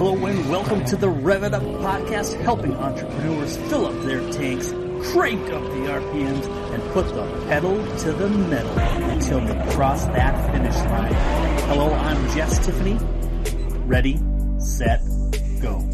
Hello and welcome to the Rev It Up podcast, helping entrepreneurs fill up their tanks, crank up the RPMs, and put the pedal to the metal until they cross that finish line. Hello, I'm Jess Tiffany. Ready, set, go.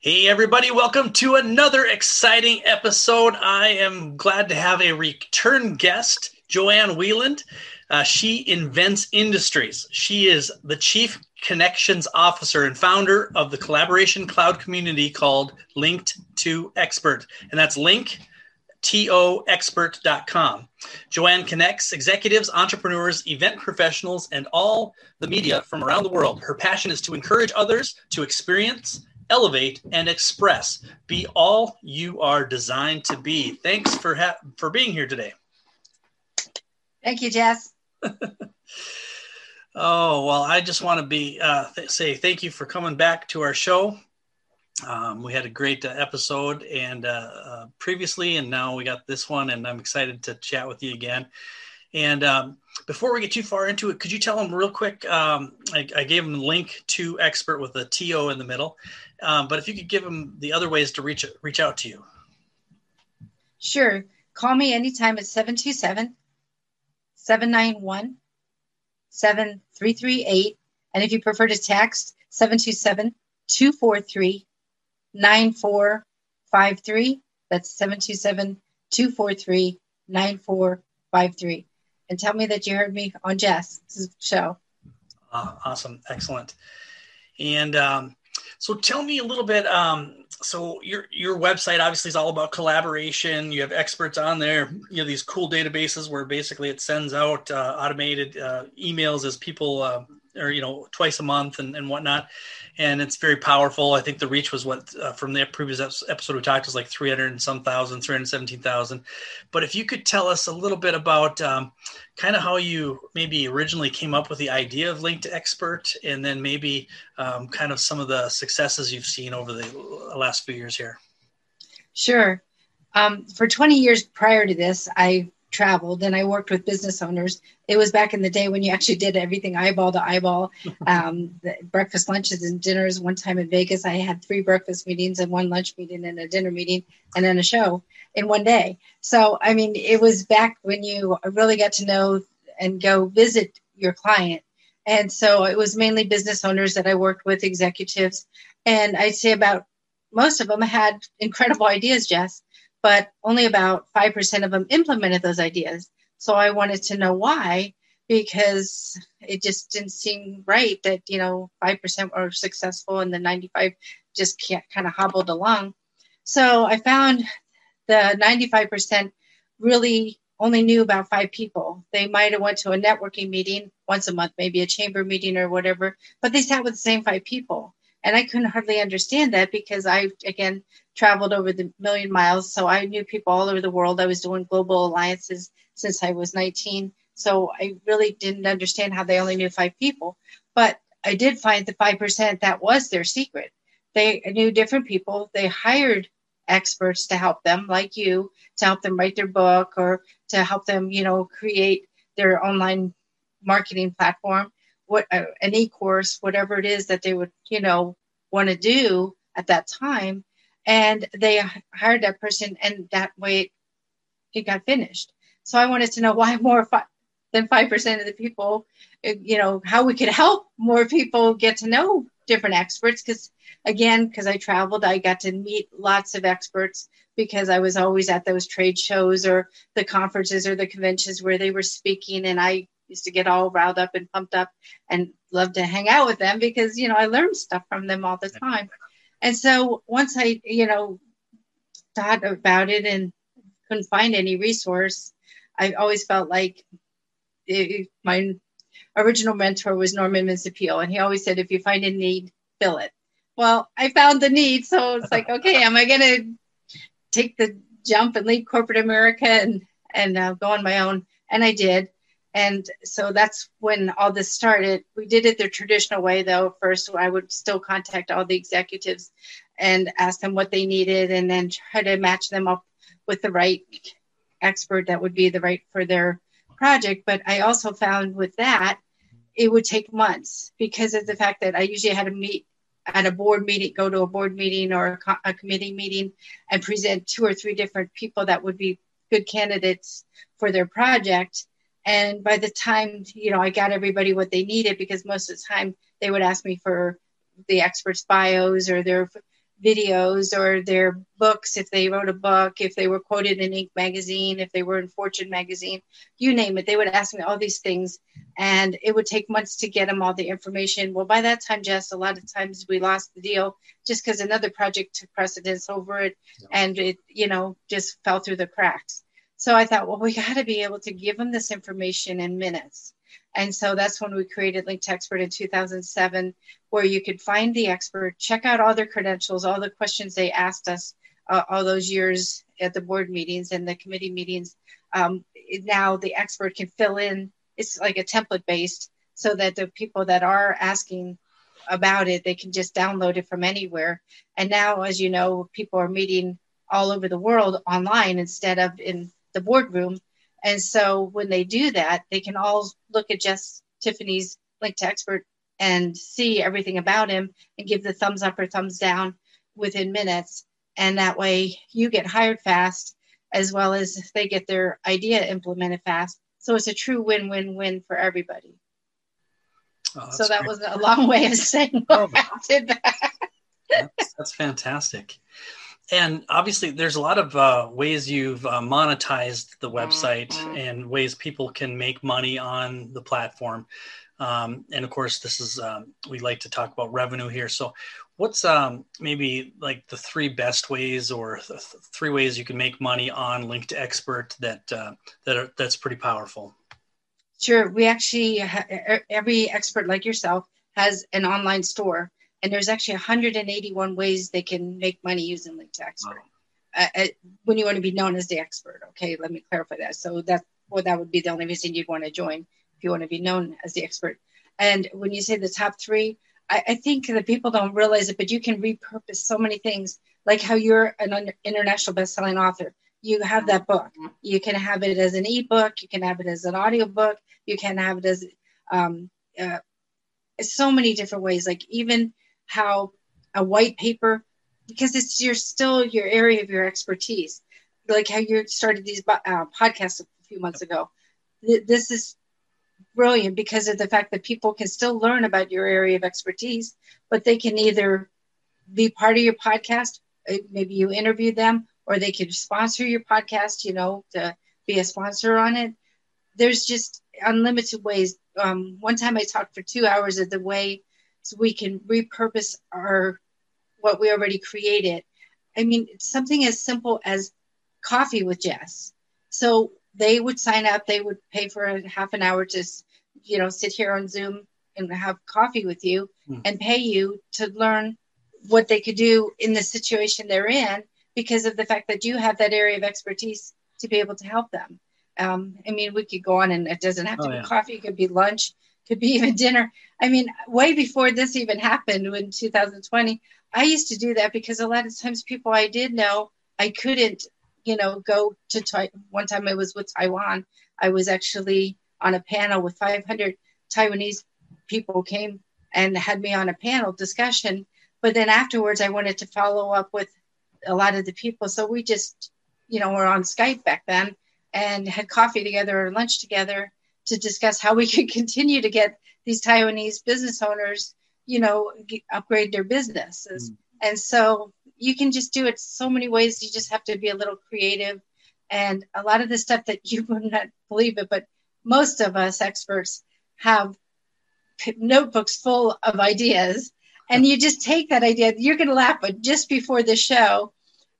Hey everybody, welcome to another exciting episode. I am glad to have a return guest, Joanne Wieland. Uh, she invents industries. She is the chief connections officer and founder of the collaboration cloud community called Link to Expert, and that's link toexpert.com. Joanne connects executives, entrepreneurs, event professionals, and all the media from around the world. Her passion is to encourage others to experience, elevate, and express. Be all you are designed to be. Thanks for ha- for being here today. Thank you, Jess. oh well, I just want to be uh, th- say thank you for coming back to our show. Um, we had a great uh, episode and uh, uh, previously, and now we got this one, and I'm excited to chat with you again. And um, before we get too far into it, could you tell them real quick? Um, I, I, gave them the link to expert with a TO in the middle, um, but if you could give them the other ways to reach reach out to you. Sure. Call me anytime at 727 791 7338. And if you prefer to text, 727 243 9453. That's 727 243 9453. And tell me that you heard me on Jess's show. Uh, awesome. Excellent. And um, so tell me a little bit. Um, so your your website obviously is all about collaboration. You have experts on there. You have these cool databases where basically it sends out uh, automated uh, emails as people uh, or you know twice a month and, and whatnot. And it's very powerful. I think the reach was what uh, from the previous episode we talked was like 300 and some thousand 317000 but if you could tell us a little bit about um, kind of how you maybe originally came up with the idea of linked expert and then maybe um, kind of some of the successes you've seen over the last few years here. Sure. Um, for 20 years prior to this i traveled and I worked with business owners. It was back in the day when you actually did everything eyeball to eyeball, um, breakfast, lunches, and dinners. One time in Vegas, I had three breakfast meetings and one lunch meeting and a dinner meeting and then a show in one day. So, I mean, it was back when you really got to know and go visit your client. And so it was mainly business owners that I worked with, executives. And I'd say about most of them had incredible ideas, Jess but only about 5% of them implemented those ideas. So I wanted to know why, because it just didn't seem right that, you know, 5% were successful and the 95 just kind of hobbled along. So I found the 95% really only knew about five people. They might have went to a networking meeting once a month, maybe a chamber meeting or whatever, but they sat with the same five people. And I couldn't hardly understand that because I, again, traveled over the million miles. So I knew people all over the world. I was doing global alliances since I was 19. So I really didn't understand how they only knew five people. But I did find the 5% that was their secret. They knew different people. They hired experts to help them, like you, to help them write their book or to help them, you know, create their online marketing platform, what uh, an e-course, whatever it is that they would, you know, want to do at that time. And they hired that person and that way it got finished. So i wanted to know why more than 5% of the people uh, you know how we could help more people get to know different experts. Because again because i traveled i got to meet lots of experts because i was always at those trade shows or the conferences or the conventions where they were speaking and i used to get all riled up and pumped up and love to hang out with them because you know i learned stuff from them all the time and so once I, you know, thought about it and couldn't find any resource, I always felt like it, my original mentor was Norman Vincent and he always said, if you find a need, fill it. Well, I found the need, so it's like, okay, am I going to take the jump and leave corporate America and and uh, go on my own? And I did. And so that's when all this started. We did it the traditional way, though. First, I would still contact all the executives and ask them what they needed, and then try to match them up with the right expert that would be the right for their project. But I also found with that, it would take months because of the fact that I usually had to meet at a board meeting, go to a board meeting or a, co- a committee meeting and present two or three different people that would be good candidates for their project. And by the time, you know, I got everybody what they needed because most of the time they would ask me for the experts' bios or their videos or their books if they wrote a book if they were quoted in inc magazine if they were in fortune magazine you name it they would ask me all these things. And it would take months to get them all the information. Well by that time jess a lot of times we lost the deal just because another project took precedence over it and it you know just fell through the cracks so i thought well we got to be able to give them this information in minutes and so that's when we created Link to Expert in 2007, where you could find the expert, check out all their credentials, all the questions they asked us uh, all those years at the board meetings and the committee meetings. Um, now the expert can fill in, it's like a template based, so that the people that are asking about it, they can just download it from anywhere. And now, as you know, people are meeting all over the world online instead of in the boardroom. And so when they do that, they can all look at Jess Tiffany's link to expert and see everything about him and give the thumbs up or thumbs down within minutes. And that way you get hired fast as well as they get their idea implemented fast. So it's a true win win win for everybody. Oh, so that great. was a long way of saying oh, I did that. that's, that's fantastic and obviously there's a lot of uh, ways you've uh, monetized the website mm-hmm. and ways people can make money on the platform. Um, and of course this is um, we like to talk about revenue here. So what's um, maybe like the three best ways or th- three ways you can make money on linked expert that uh, that are that's pretty powerful? Sure. We actually every expert like yourself has an online store and there's actually 181 ways they can make money using link to expert wow. uh, when you want to be known as the expert okay? Let me clarify that. So that well that would be the only reason you'd want to join if you want to be known as the expert. And when you say the top three I, I think that people don't realize it but you can repurpose so many things like how you're an international best-selling author. You have that book. You can have it as an ebook you can have it as an audiobook you can have it as um, uh, so many different ways. Like even how a white paper because it's your still your area of your expertise. Like how you started these uh, podcasts a few months ago. This is brilliant because of the fact that people can still learn about your area of expertise but they can either be part of your podcast uh, maybe you interview them or they could sponsor your podcast you know to be a sponsor on it. There's just unlimited ways. Um, one time i talked for two hours of the way so we can repurpose our what we already created. I mean, something as simple as coffee with Jess. So they would sign up, they would pay for a half an hour to, you know, sit here on Zoom and have coffee with you mm. and pay you to learn what they could do in the situation they're in because of the fact that you have that area of expertise to be able to help them. Um, I mean, we could go on and it doesn't have to oh, be yeah. coffee, it could be lunch, could be even dinner. I mean, way before this even happened in 2020, I used to do that because a lot of times people I did know, I couldn't, you know, go to Tai- one time I was with Taiwan. I was actually on a panel with 500 Taiwanese people came and had me on a panel discussion. But then afterwards, I wanted to follow up with a lot of the people. So we just, you know, were on Skype back then and had coffee together or lunch together to discuss how we could continue to get these Taiwanese business owners, you know, upgrade their businesses. Mm. And so you can just do it so many ways. You just have to be a little creative. And a lot of the stuff that you would not believe it, but most of us experts have notebooks full of ideas. And you just take that idea, you're going to laugh, but just before the show,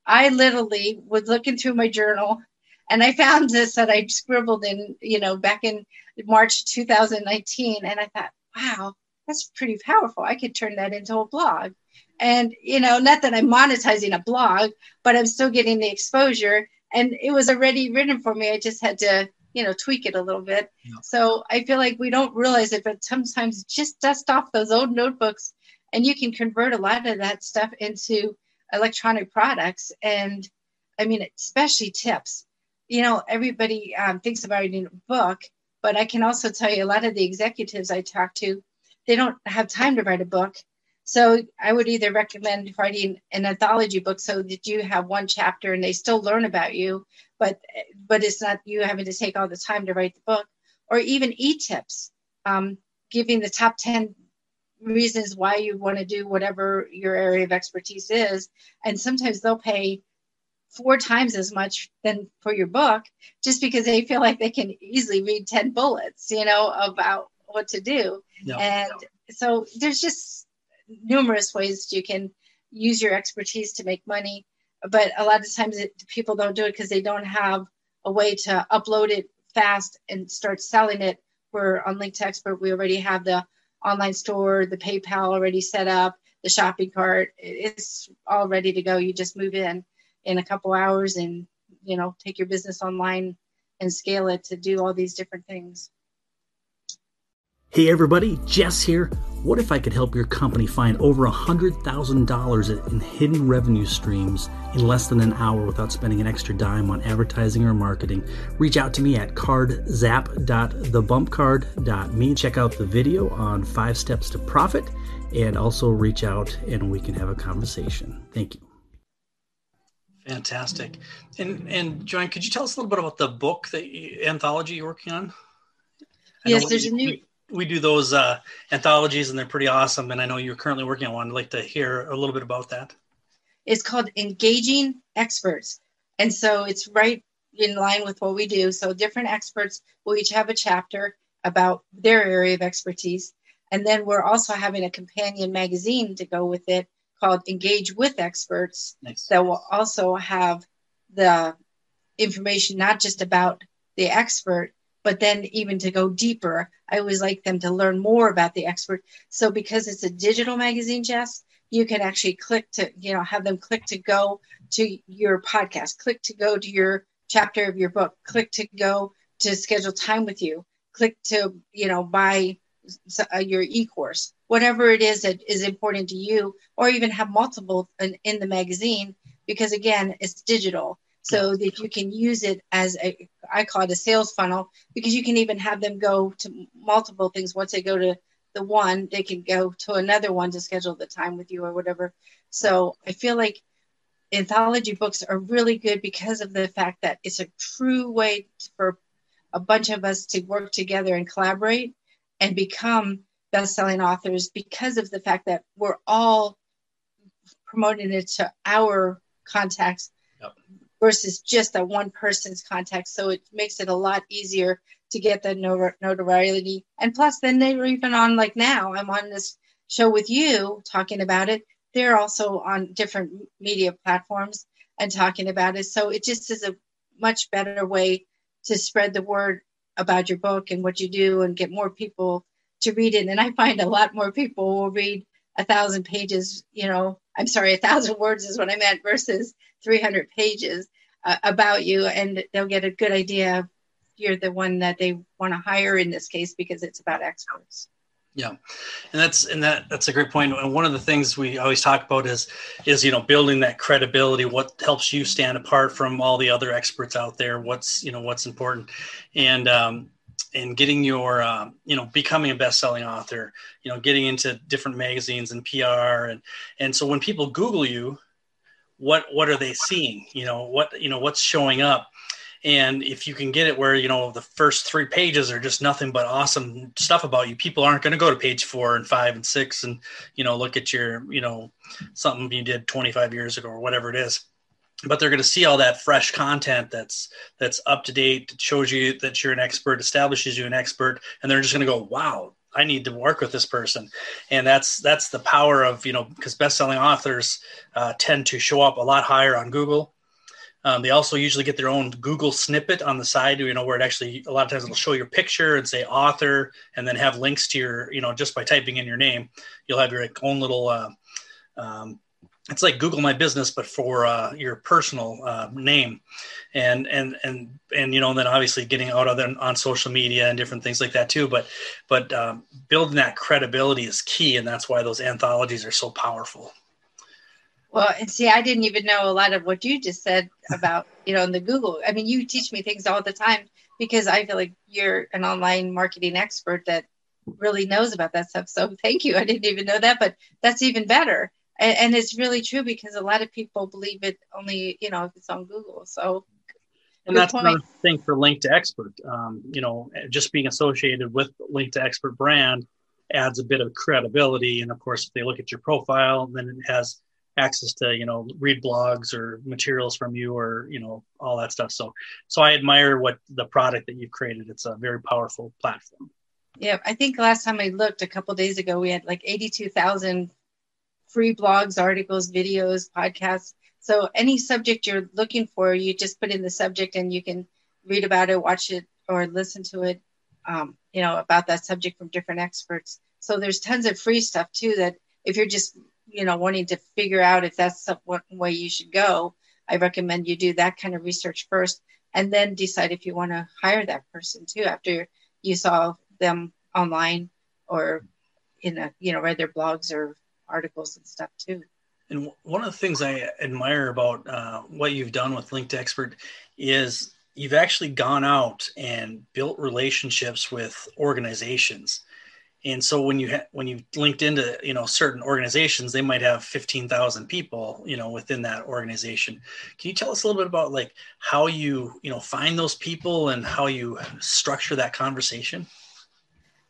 I literally was looking through my journal and I found this that I scribbled in, you know, back in March 2019. And I thought, wow, that's pretty powerful. I could turn that into a blog. And, you know, not that I'm monetizing a blog, but I'm still getting the exposure. And it was already written for me. I just had to, you know, tweak it a little bit. Yeah. So I feel like we don't realize it, but sometimes just dust off those old notebooks and you can convert a lot of that stuff into electronic products. And I mean, especially tips you know, everybody um, thinks about reading a book, But I can also tell you a lot of the executives I talk to, they don't have time to write a book. So I would either recommend writing an anthology book so that you have one chapter and they still learn about you, but but it's not you having to take all the time to write the book, or even e-tips, um, giving the top 10 reasons why you want to do whatever your area of expertise is. And sometimes they'll pay four times as much than for your book just because they feel like they can easily read 10 bullets, you know, about what to do. Yeah. And so there's just numerous ways you can use your expertise to make money. But a lot of times it, people don't do it because they don't have a way to upload it fast and start selling it. We're on Link to Expert. We already have the online store, the PayPal already set up, the shopping cart. It's all ready to go. You just move in in a couple hours and you know take your business online and scale it to do all these different things. Hey everybody, Jess here. What if I could help your company find over a $100,000 in hidden revenue streams in less than an hour without spending an extra dime on advertising or marketing? Reach out to me at cardzap.thebumpcard.me. Check out the video on five steps to profit and also reach out and we can have a conversation. Thank you. Fantastic. And and Joanne, could you tell us a little bit about the book that you, anthology you're working on? I yes, there's a new we do those uh, anthologies and they're pretty awesome. And I know you're currently working on one. I'd like to hear a little bit about that. It's called Engaging Experts. And so it's right in line with what we do. So different experts will each have a chapter about their area of expertise. And then we're also having a companion magazine to go with it called Engage with Experts nice. that will also have the information not just about the expert, but then even to go deeper, I always like them to learn more about the expert. So because it's a digital magazine, Jess, you can actually click to, you know, have them click to go to your podcast, click to go to your chapter of your book, click to go to schedule time with you, click to, you know, buy Uh, your e-course, whatever it is that is important to you, or even have multiple in, in the magazine, because again, it's digital so that you can use it as a I call it a sales funnel because you can even have them go to multiple things. Once they go to the one, they can go to another one to schedule the time with you or whatever. So I feel like anthology books are really good because of the fact that it's a true way for a bunch of us to work together and collaborate and become best-selling authors because of the fact that we're all promoting it to our contacts yep versus just a one person's contact. So it makes it a lot easier to get the notoriety. And plus, then they're even on like now. I'm on this show with you talking about it. They're also on different media platforms and talking about it. So it just is a much better way to spread the word about your book and what you do and get more people to read it. And I find a lot more people will read a thousand pages, you know, I'm sorry, a thousand words is what I meant versus 300 pages uh, about you, and they'll get a good idea you're the one that they want to hire in this case because it's about experts. Yeah, and that's and that that's a great point. And one of the things we always talk about is is you know building that credibility. What helps you stand apart from all the other experts out there? What's you know what's important, and um, and getting your uh, you know becoming a best-selling author you know getting into different magazines and pr and and so when people google you what what are they seeing you know what you know what's showing up and if you can get it where you know the first three pages are just nothing but awesome stuff about you people aren't going to go to page four and five and six and you know look at your you know something you did 25 years ago or whatever it is. But they're going to see all that fresh content that's that's up to date shows you that you're an expert establishes you an expert and they're just going to go wow i need to work with this person. And that's that's the power of you know because best-selling authors uh, tend to show up a lot higher on google um, they also usually get their own google snippet on the side you know where it actually a lot of times it'll show your picture and say author and then have links to your you know just by typing in your name you'll have your own little uh, um, it's like Google My Business, but for uh, your personal uh, name, and and and and you know, and then obviously getting out them on social media and different things like that too. But but um, building that credibility is key, and that's why those anthologies are so powerful. Well, and see, I didn't even know a lot of what you just said about you know in the Google. I mean, you teach me things all the time because I feel like you're an online marketing expert that really knows about that stuff. So thank you. I didn't even know that, but that's even better. And, and it's really true because a lot of people believe it only, you know, if it's on Google. So and that's point. another thing for link to expert um, you know just being associated with link to expert brand adds a bit of credibility and of course if they look at your profile then it has access to you know read blogs or materials from you or you know all that stuff. So so i admire what the product that you've created. It's a very powerful platform. Yeah i think last time i looked a couple days ago we had like 82000 free blogs articles videos podcasts. So any subject you're looking for, you just put in the subject and you can read about it, watch it, or listen to it, um, you know, about that subject from different experts. So there's tons of free stuff too that if you're just, you know, wanting to figure out if that's what way you should go, I recommend you do that kind of research first and then decide if you want to hire that person too after you saw them online or in a, you know, read their blogs or articles and stuff too. And one of the things I admire about uh, what you've done with Linked Expert is you've actually gone out and built relationships with organizations. And so when you ha- when you linked into you know certain organizations, they might have fifteen thousand people you know within that organization. Can you tell us a little bit about like how you you know find those people and how you structure that conversation?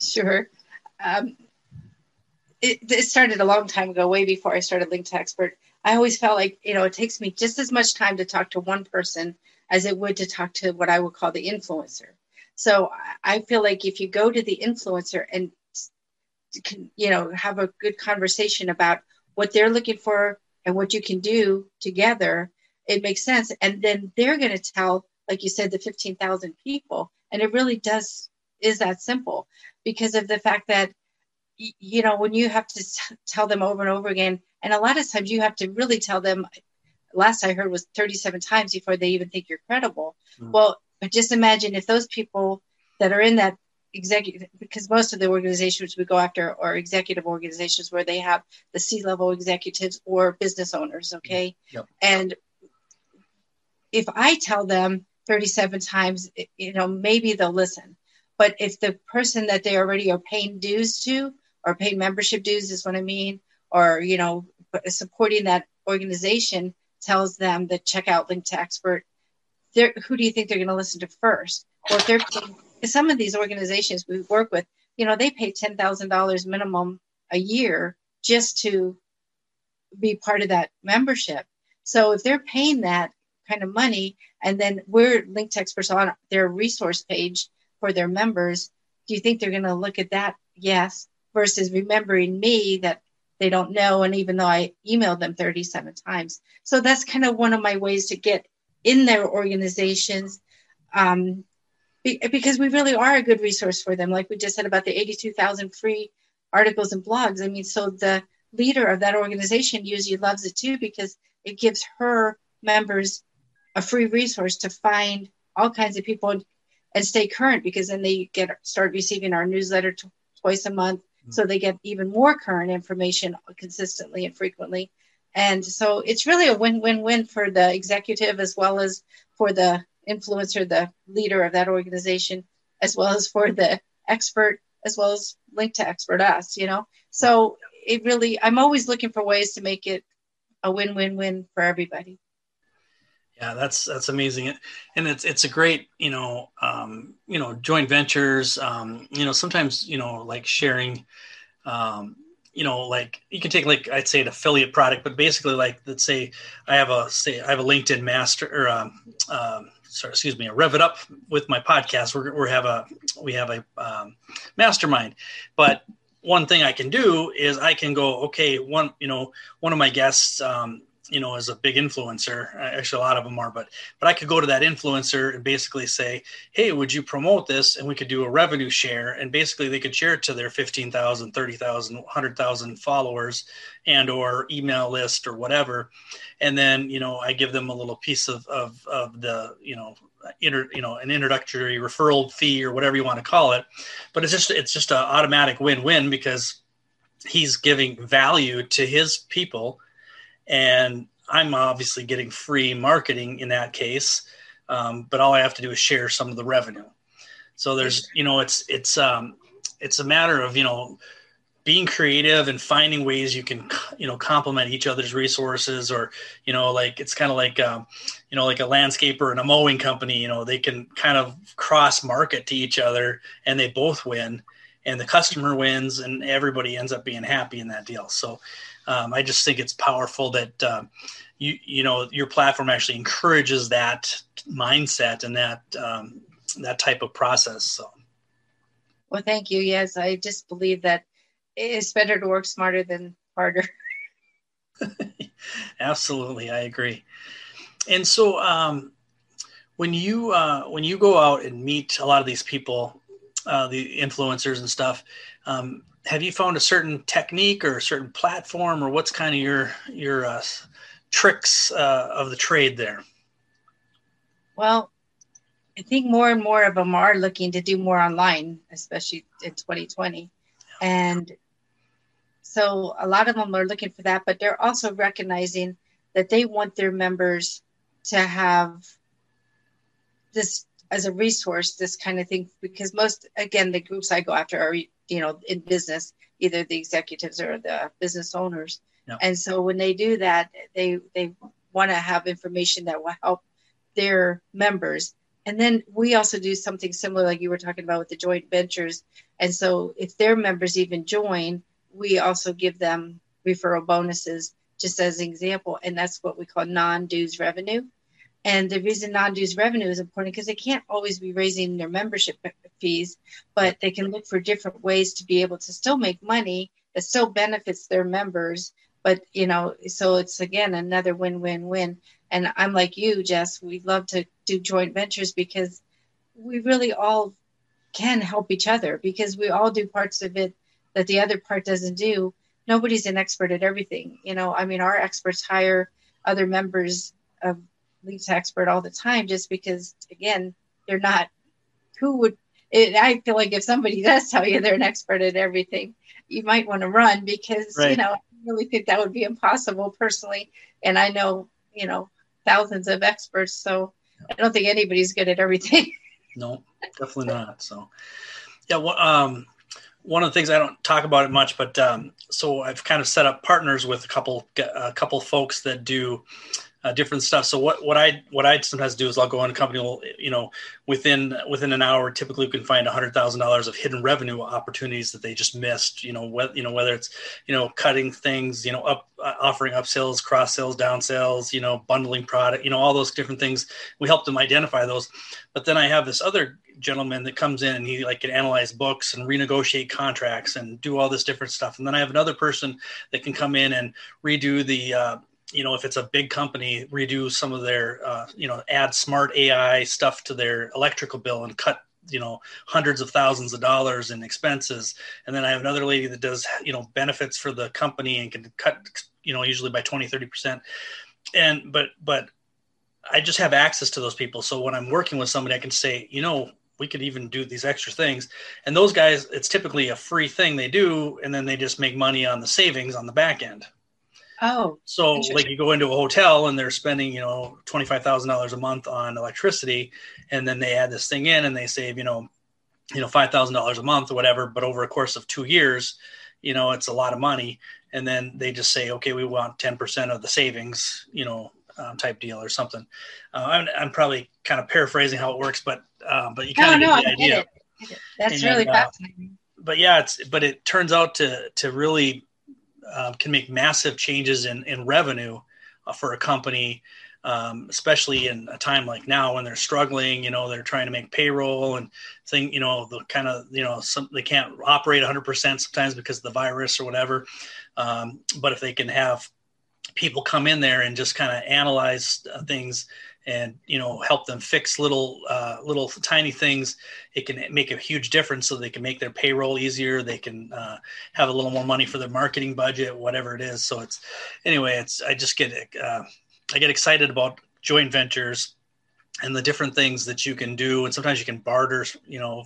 Sure. Um, it, it started a long time ago, way before I started Linked Expert. I always felt like, you know, it takes me just as much time to talk to one person as it would to talk to what I would call the influencer. So I feel like if you go to the influencer and, you know, have a good conversation about what they're looking for and what you can do together, it makes sense. And then they're going to tell, like you said, the 15,000 people. And it really does, is that simple because of the fact that you know when you have to tell them over and over again and a lot of times you have to really tell them last i heard was 37 times before they even think you're credible mm. well but just imagine if those people that are in that executive because most of the organizations we go after are executive organizations where they have the c-level executives or business owners mm-hmm. okay yep. and if i tell them 37 times you know maybe they'll listen but if the person that they already are paying dues to or paying membership dues is what I mean, or you know, supporting that organization tells them to check out Link to Expert. Who do you think they're going to listen to first? Well, if they're paying, some of these organizations we work with, you know, they pay ten thousand dollars minimum a year just to be part of that membership. So if they're paying that kind of money, and then we're Link to Experts on their resource page for their members, do you think they're going to look at that? Yes versus remembering me that they don't know. And even though I emailed them 37 times. So that's kind of one of my ways to get in their organizations. Um, because we really are a good resource for them. Like we just said about the 82,000 free articles and blogs. I mean, so the leader of that organization usually loves it too because it gives her members a free resource to find all kinds of people and stay current because then they get start receiving our newsletter t- twice a month mm-hmm. so they get even more current information consistently and frequently. And so it's really a win win win for the executive as well as for the influencer, the leader of that organization, as well as for the expert, as well as link to expert us, you know? So it really, I'm always looking for ways to make it a win win win for everybody. Yeah, that's that's amazing, and it's it's a great you know um, you know joint ventures. Um, you know sometimes you know like sharing, um, you know like you can take like I'd say an affiliate product, but basically like let's say I have a say I have a LinkedIn master or um, um, sorry excuse me a rev it up with my podcast. We're we have a we have a um, mastermind, but one thing I can do is I can go okay one you know one of my guests um, you know, as a big influencer. Uh, actually, a lot of them are, but but I could go to that influencer and basically say, "Hey, would you promote this?" And we could do a revenue share, and basically they could share it to their 15,000, 30,000, 100,000 followers and or email list or whatever. And then, you know, I give them a little piece of of, of the, you know, inter, you know, an introductory referral fee or whatever you want to call it. But it's just it's just an automatic win-win because he's giving value to his people and I'm obviously getting free marketing in that case. Um, but all I have to do is share some of the revenue. So there's, you know, it's it's um, it's a matter of you know being creative and finding ways you can you know complement each other's resources or you know like it's kind of like um, you know like a landscaper and a mowing company you know they can kind of cross market to each other and they both win and the customer wins and everybody ends up being happy in that deal so um, i just think it's powerful that um, you you know your platform actually encourages that mindset and that um, that type of process so well thank you yes i just believe that it's better to work smarter than harder. Absolutely, I agree. And so, um, when you uh, when you go out and meet a lot of these people, uh, the influencers and stuff, um, have you found a certain technique or a certain platform, or what's kind of your your uh, tricks uh, of the trade there? Well, I think more and more of them are looking to do more online, especially in 2020. And so a lot of them are looking for that, but they're also recognizing that they want their members to have this as a resource, this kind of thing, because most, again, the groups I go after are, you know, in business, either the executives or the business owners. And so when they do that, they, they want to have information that will help their members. And then we also do something similar, like you were talking about with the joint ventures. And so if their members even join, we also give them referral bonuses just as an example and that's what we call non-dues revenue and the reason non-dues revenue is important because they can't always be raising their membership fees but they can look for different ways to be able to still make money that still benefits their members. But you know so it's again another win-win-win. And i'm like you jess we love to do joint ventures because we really all can help each other because we all do parts of it that the other part doesn't do. Nobody's an expert at everything you know. I mean our experts hire other members of leads expert all the time just because again they're not who would it, i feel like if somebody does tell you they're an expert at everything you might want to run because right. you know i really think that would be impossible personally. And i know you know thousands of experts so i don't think anybody's good at everything. No definitely not so. Yeah well um one of the things I don't talk about it much, but um, so I've kind of set up partners with a couple a couple folks that do uh, different stuff. So what what I what I sometimes do is I'll go on a company will you know within within an hour typically we can find hundred thousand dollars of hidden revenue opportunities that they just missed. You know what you know whether it's you know cutting things, you know up uh, offering up sales, cross sales, down sales, you know bundling product, you know all those different things. We help them identify those. But then I have this other gentleman that comes in and he like can analyze books and renegotiate contracts and do all this different stuff. And then I have another person that can come in and redo the uh, you know if it's a big company redo some of their uh, you know add smart ai stuff to their electrical bill and cut you know hundreds of thousands of dollars in expenses and then i have another lady that does you know benefits for the company and can cut you know usually by 20 30% and but but i just have access to those people so when i'm working with somebody i can say you know we could even do these extra things. And those guys, it's typically a free thing they do, and then they just make money on the savings on the back end. Oh, so like you go into a hotel and they're spending, you know, twenty five thousand dollars a month on electricity, and then they add this thing in and they save, you know, you know, five thousand dollars a month or whatever. But over a course of two years, you know, it's a lot of money. And then they just say, okay, we want ten percent of the savings, you know, um, type deal or something. Uh, I'm, I'm, probably kind of paraphrasing how it works, but uh, but you kind of no, get the idea. That's and, really uh, fascinating. But yeah, it's but it turns out to to really uh, can make massive changes in in revenue uh, for a company. Um, especially in a time like now when they're struggling, you know, they're trying to make payroll and thing, you know, the kind of, you know, some, they can't operate 100% sometimes because of the virus or whatever. Um, but if they can have people come in there and just kind of analyze uh, things and you know help them fix little uh, little tiny things. It can make a huge difference so they can make their payroll easier. They can uh, have a little more money for their marketing budget whatever it is. So it's anyway it's i just get uh, i get excited about joint ventures and the different things that you can do. And sometimes you can barter you know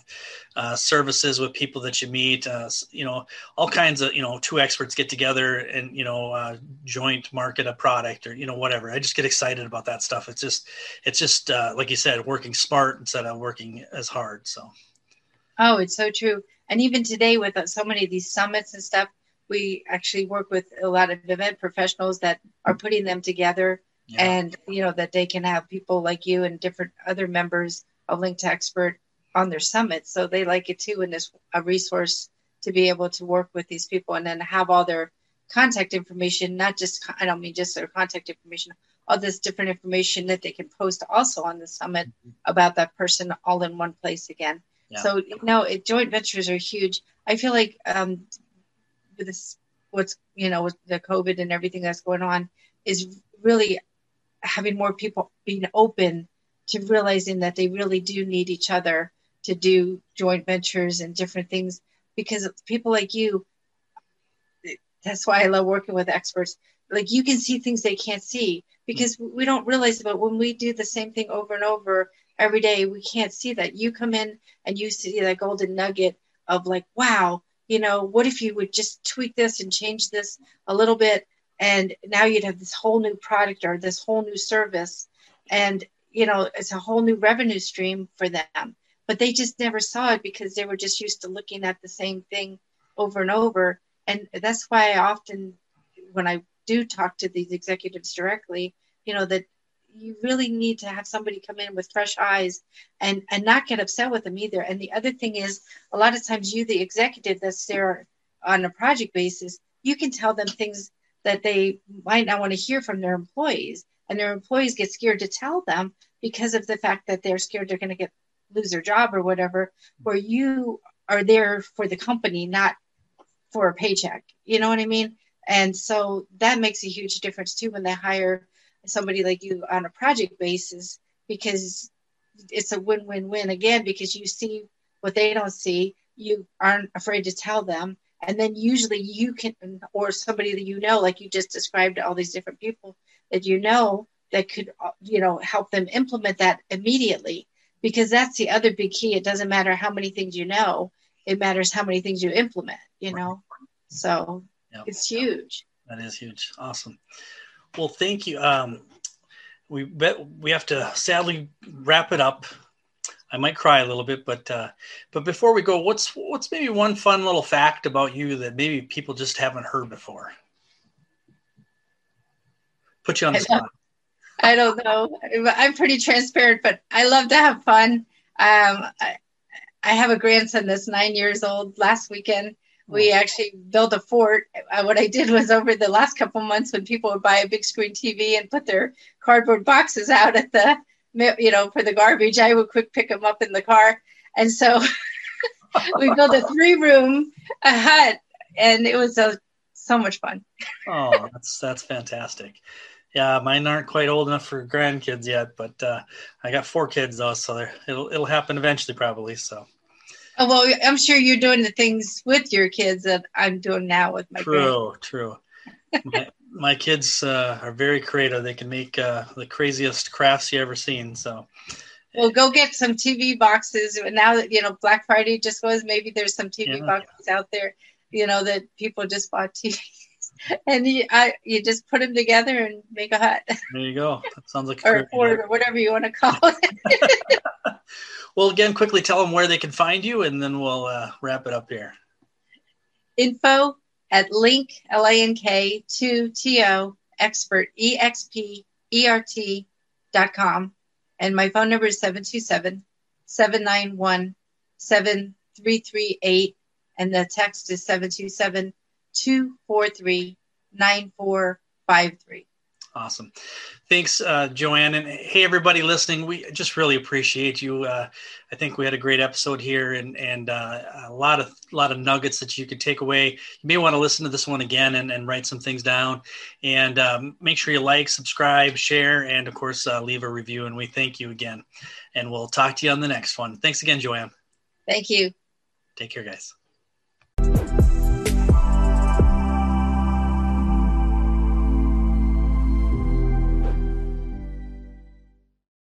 uh, services with people that you meet uh, you know all kinds of you know two experts get together and you know uh, joint market a product or you know whatever. I just get excited about that stuff. It's just it's just uh, like you said working smart instead of working as hard so. Oh, it's so true. And even today, with uh, so many of these summits and stuff, we actually work with a lot of event professionals that are putting them together yeah. and you know that they can have people like you and different other members of link to expert on their summit so they like it too and it's a resource to be able to work with these people and then have all their contact information not just i don't mean just their contact information all this different information that they can post also on the summit mm-hmm. about that person all in one place again yeah. so you know it, joint ventures are huge i feel like um, with this what's you know with the covid and everything that's going on is really having more people being open to realizing that they really do need each other to do joint ventures and different things. Because people like you that's why i love working with experts. Like you can see things they can't see. Because we don't realize about when we do the same thing over and over every day we can't see that. You come in and you see that golden nugget of like wow you know, what if you would just tweak this and change this a little bit? And now you'd have this whole new product or this whole new service. And, you know, it's a whole new revenue stream for them. But they just never saw it because they were just used to looking at the same thing over and over. And that's why I often, when I do talk to these executives directly, you know, that you really need to have somebody come in with fresh eyes and and not get upset with them either and the other thing is a lot of times you the executive that's there on a project basis you can tell them things that they might not want to hear from their employees. And their employees get scared to tell them because of the fact that they're scared they're going to get lose their job or whatever where you are there for the company not for a paycheck. You know what i mean? And so that makes a huge difference too when they hire somebody like you on a project basis because it's a win-win-win again because you see what they don't see. You aren't afraid to tell them and then usually you can or somebody that you know like you just described all these different people that you know that could you know help them implement that immediately. Because that's the other big key. It doesn't matter how many things you know. It matters how many things you implement you know? So yep. it's huge. That is huge. Awesome. Well, thank you. Um, we bet we have to sadly wrap it up. I might cry a little bit, but uh, but before we go, what's what's maybe one fun little fact about you that maybe people just haven't heard before? Put you on the spot. I don't know. I'm pretty transparent, but I love to have fun. Um, I, I have a grandson that's nine years old. Last weekend, we actually built a fort. Uh, what I did was over the last couple months, when people would buy a big screen TV and put their cardboard boxes out at the, you know, for the garbage, I would quick pick them up in the car. And so we built a three room a hut, and it was a, so much fun. oh, that's that's fantastic. Yeah, mine aren't quite old enough for grandkids yet, but uh, I got four kids though, so it'll it'll happen eventually, probably. So Oh, well, I'm sure you're doing the things with your kids that I'm doing now with my true, true. my, my kids uh, are very creative. They can make uh, the craziest crafts you ever seen. So, well, go get some TV boxes. Now that you know Black Friday just was, maybe there's some TV yeah. boxes out there. You know that people just bought TVs, and you, I, you just put them together and make a hut. There you go. That sounds like or, or whatever you want to call it. well, again, quickly tell them where they can find you, and then we'll uh, wrap it up here. Info at link l a n k to t o expert e x p e r t dot com, and my phone number is 727 791 7338, and the text is 727 243 9453. Awesome. Thanks, uh, Joanne. And hey, everybody listening, we just really appreciate you. Uh, I think we had a great episode here and, and uh, a lot of a lot of nuggets that you could take away. You may want to listen to this one again and, and write some things down. And um, make sure you like, subscribe, share, and of course, uh, leave a review. And we thank you again. And we'll talk to you on the next one. Thanks again, Joanne. Thank you. Take care, guys.